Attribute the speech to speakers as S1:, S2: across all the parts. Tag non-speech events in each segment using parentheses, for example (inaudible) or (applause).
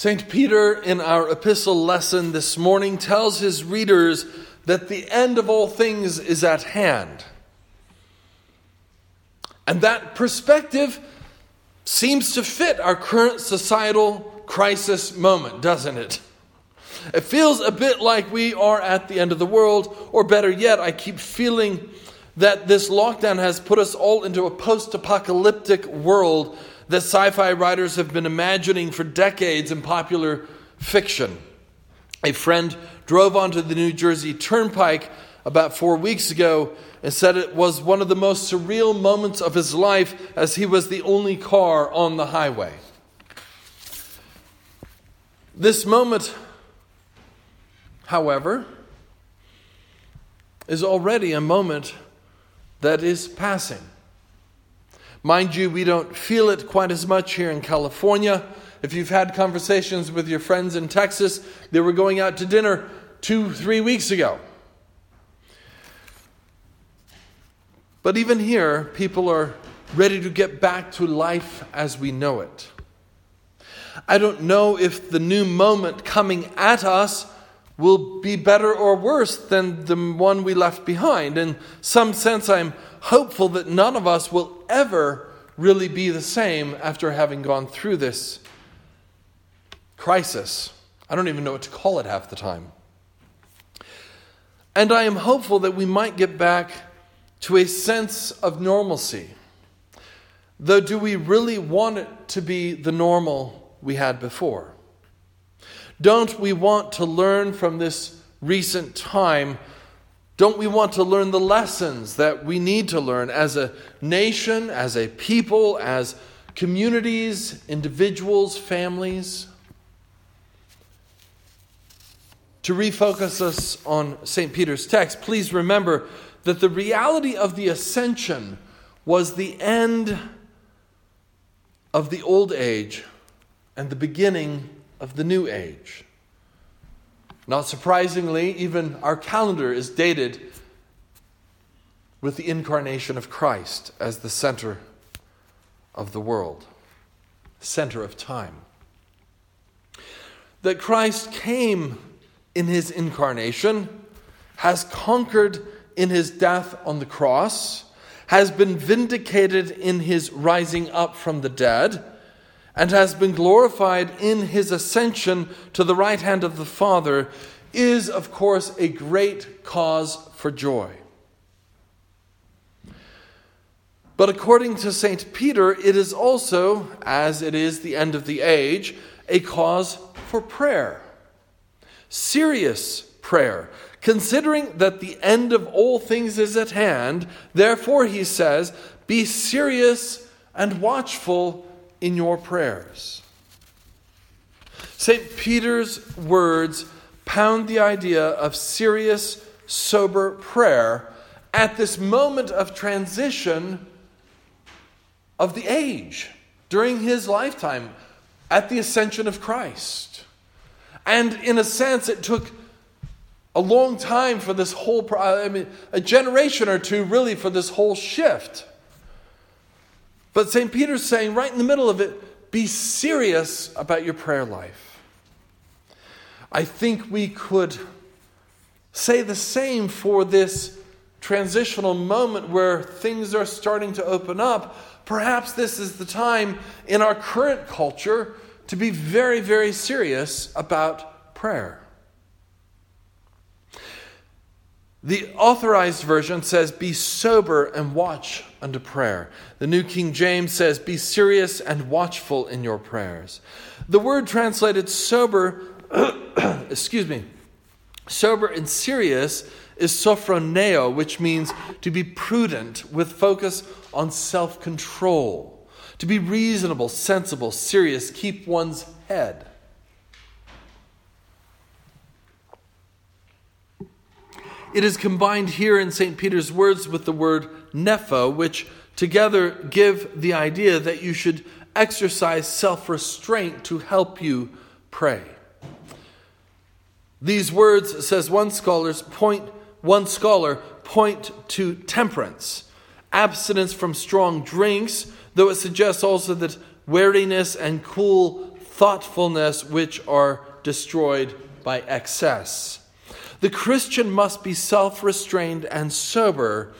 S1: St. Peter, in our epistle lesson this morning, tells his readers that the end of all things is at hand. And that perspective seems to fit our current societal crisis moment, doesn't it? It feels a bit like we are at the end of the world, or better yet, I keep feeling that this lockdown has put us all into a post apocalyptic world that sci fi writers have been imagining for decades in popular fiction. A friend drove onto the New Jersey Turnpike about four weeks ago and said it was one of the most surreal moments of his life as he was the only car on the highway. This moment, however, is already a moment that is passing. Mind you, we don't feel it quite as much here in California. If you've had conversations with your friends in Texas, they were going out to dinner two, three weeks ago. But even here, people are ready to get back to life as we know it. I don't know if the new moment coming at us will be better or worse than the one we left behind. In some sense, I'm hopeful that none of us will ever really be the same after having gone through this crisis. I don't even know what to call it half the time. And I am hopeful that we might get back to a sense of normalcy. Though, do we really want it to be the normal we had before? Don't we want to learn from this recent time? Don't we want to learn the lessons that we need to learn as a nation, as a people, as communities, individuals, families? To refocus us on St. Peter's text, please remember that the reality of the ascension was the end of the old age and the beginning of the new age. Not surprisingly, even our calendar is dated with the incarnation of Christ as the center of the world, center of time. That Christ came in his incarnation has conquered in his death on the cross, has been vindicated in his rising up from the dead, and has been glorified in his ascension to the right hand of the Father, is, of course, a great cause for joy. But according to St. Peter, it is also, as it is the end of the age, a cause for prayer. Serious prayer. Considering that the end of all things is at hand, therefore, he says, be serious and watchful in your prayers. St. Peter's words pound the idea of serious, sober prayer at this moment of transition of the age during his lifetime at the ascension of Christ. And in a sense, it took a long time for this whole, I mean, a generation or two really for this whole shift. But St. Peter's saying right in the middle of it, be serious about your prayer life. I think we could say the same for this transitional moment where things are starting to open up. Perhaps this is the time in our current culture to be very, very serious about prayer. The authorized version says, Be sober and watch unto prayer. The New King James says, Be serious and watchful in your prayers. The word translated sober, (clears throat) excuse me, sober and serious is sophroneo, which means to be prudent with focus on self control, to be reasonable, sensible, serious, keep one's head. It is combined here in St. Peter's words with the word nepho, which together give the idea that you should exercise self restraint to help you pray. These words, says one scholar's point, one scholar, point to temperance, abstinence from strong drinks, though it suggests also that wariness and cool thoughtfulness which are destroyed by excess. The Christian must be self restrained and sober,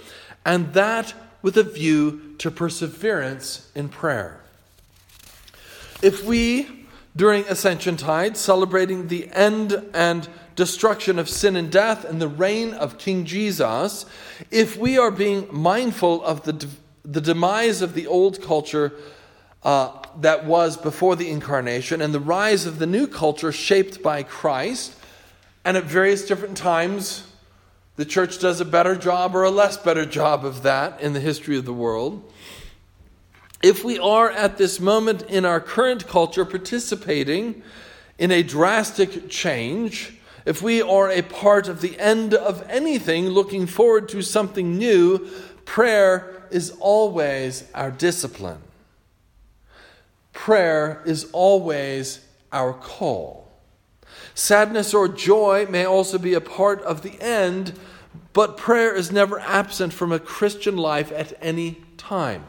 S1: and that with a view to perseverance in prayer. If we, during Ascension Tide, celebrating the end and destruction of sin and death and the reign of King Jesus, if we are being mindful of the, the demise of the old culture uh, that was before the incarnation and the rise of the new culture shaped by Christ, and at various different times, the church does a better job or a less better job of that in the history of the world. If we are at this moment in our current culture participating in a drastic change, if we are a part of the end of anything, looking forward to something new, prayer is always our discipline. Prayer is always our call. Sadness or joy may also be a part of the end, but prayer is never absent from a Christian life at any time.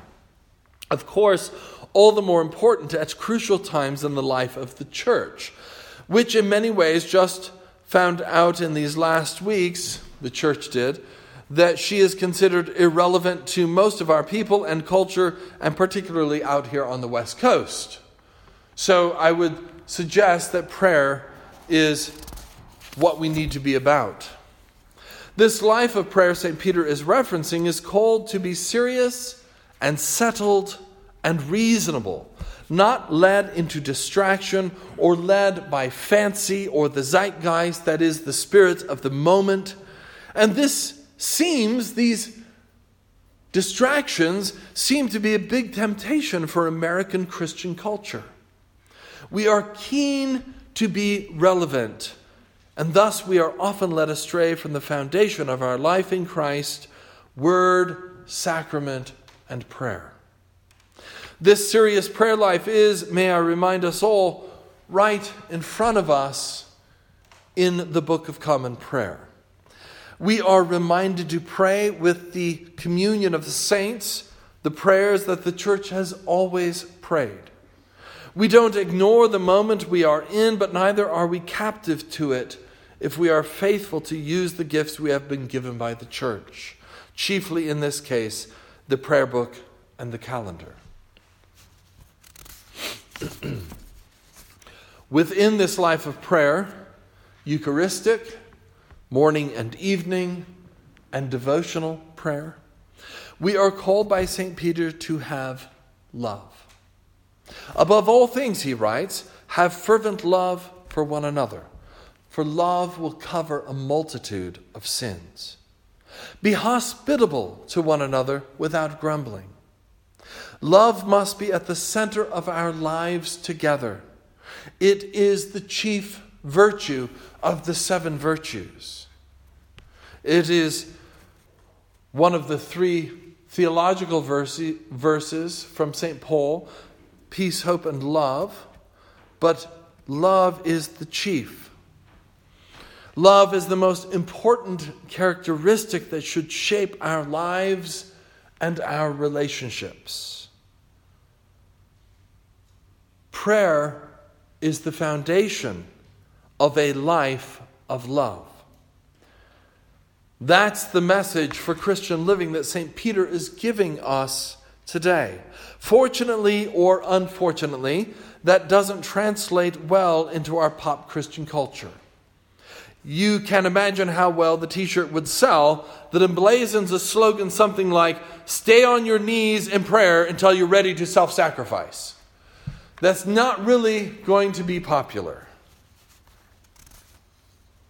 S1: Of course, all the more important at crucial times in the life of the church, which in many ways just found out in these last weeks, the church did, that she is considered irrelevant to most of our people and culture, and particularly out here on the West Coast. So I would suggest that prayer is what we need to be about. This life of prayer St. Peter is referencing is called to be serious and settled and reasonable not led into distraction or led by fancy or the zeitgeist, that is, the spirit of the moment. And this seems, these distractions seem to be a big temptation for American Christian culture. We are keen to be relevant, and thus we are often led astray from the foundation of our life in Christ word, sacrament, and prayer. This serious prayer life is, may I remind us all, right in front of us in the Book of Common Prayer. We are reminded to pray with the communion of the saints, the prayers that the church has always prayed. We don't ignore the moment we are in, but neither are we captive to it if we are faithful to use the gifts we have been given by the church, chiefly in this case, the prayer book and the calendar. (clears throat) Within this life of prayer, Eucharistic, morning and evening, and devotional prayer, we are called by St. Peter to have love. Above all things, he writes, have fervent love for one another, for love will cover a multitude of sins. Be hospitable to one another without grumbling. Love must be at the center of our lives together. It is the chief virtue of the seven virtues. It is one of the three theological verses from St. Paul peace, hope, and love, but love is the chief. Love is the most important characteristic that should shape our lives and our relationships. Prayer is the foundation of a life of love. That's the message for Christian living that St. Peter is giving us today. Fortunately or unfortunately, that doesn't translate well into our pop Christian culture. You can imagine how well the t shirt would sell that emblazons a slogan something like, Stay on your knees in prayer until you're ready to self sacrifice that's not really going to be popular.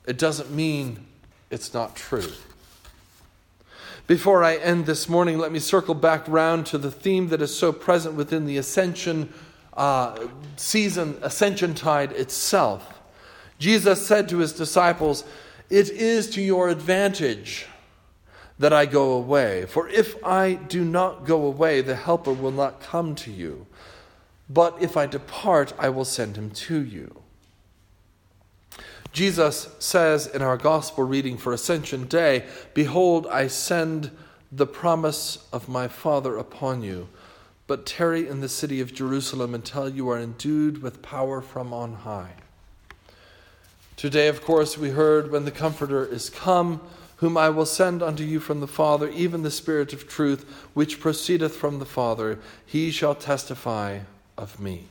S1: It doesn't mean it's not true. Before I end this morning, let me circle back round to the theme that is so present within the Ascension uh, season, Ascension tide itself. Jesus said to his disciples, It is to your advantage that I go away, for if I do not go away, the Helper will not come to you. But if I depart, I will send him to you. Jesus says in our gospel reading for Ascension Day Behold, I send the promise of my Father upon you, but tarry in the city of Jerusalem until you are endued with power from on high. Today, of course, we heard when the Comforter is come, whom I will send unto you from the Father, even the Spirit of truth, which proceedeth from the Father, he shall testify of me.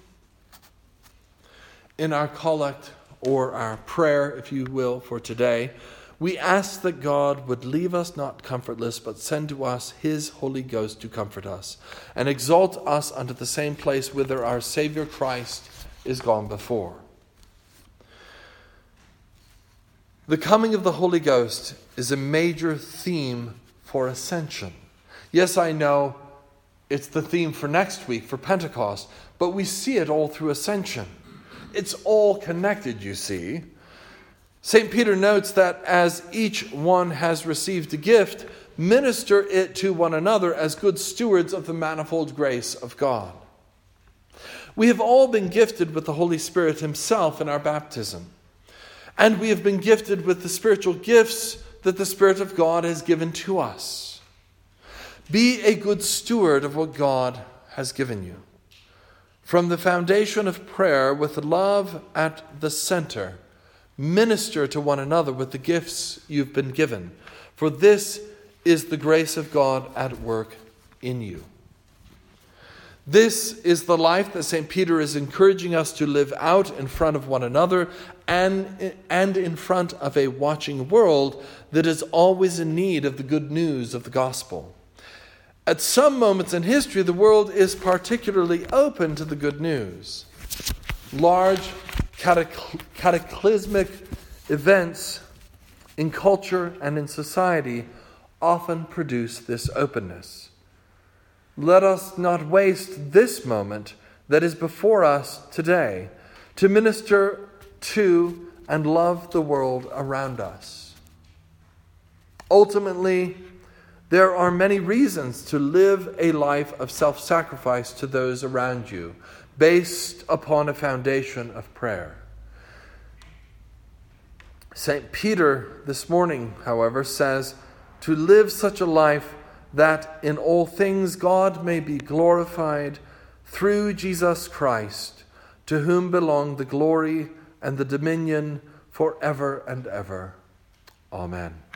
S1: In our collect, or our prayer, if you will, for today, we ask that God would leave us not comfortless, but send to us his Holy Ghost to comfort us, and exalt us unto the same place whither our Savior Christ is gone before. The coming of the Holy Ghost is a major theme for ascension. Yes, I know it's the theme for next week, for Pentecost, but we see it all through ascension. It's all connected, you see. St. Peter notes that as each one has received a gift, minister it to one another as good stewards of the manifold grace of God. We have all been gifted with the Holy Spirit Himself in our baptism, and we have been gifted with the spiritual gifts that the Spirit of God has given to us. Be a good steward of what God has given you. From the foundation of prayer, with love at the center, Minister to one another with the gifts you've been given, for this is the grace of God at work in you. This is the life that St. Peter is encouraging us to live out in front of one another and, and in front of a watching world that is always in need of the good news of the gospel. At some moments in history, the world is particularly open to the good news. Large cataclysmic events in culture and in society often produce this openness. Let us not waste this moment that is before us today to minister to and love the world around us. Ultimately, there are many reasons to live a life of self sacrifice to those around you based upon a foundation of prayer. St. Peter this morning, however, says to live such a life that in all things God may be glorified through Jesus Christ, to whom belong the glory and the dominion forever and ever. Amen.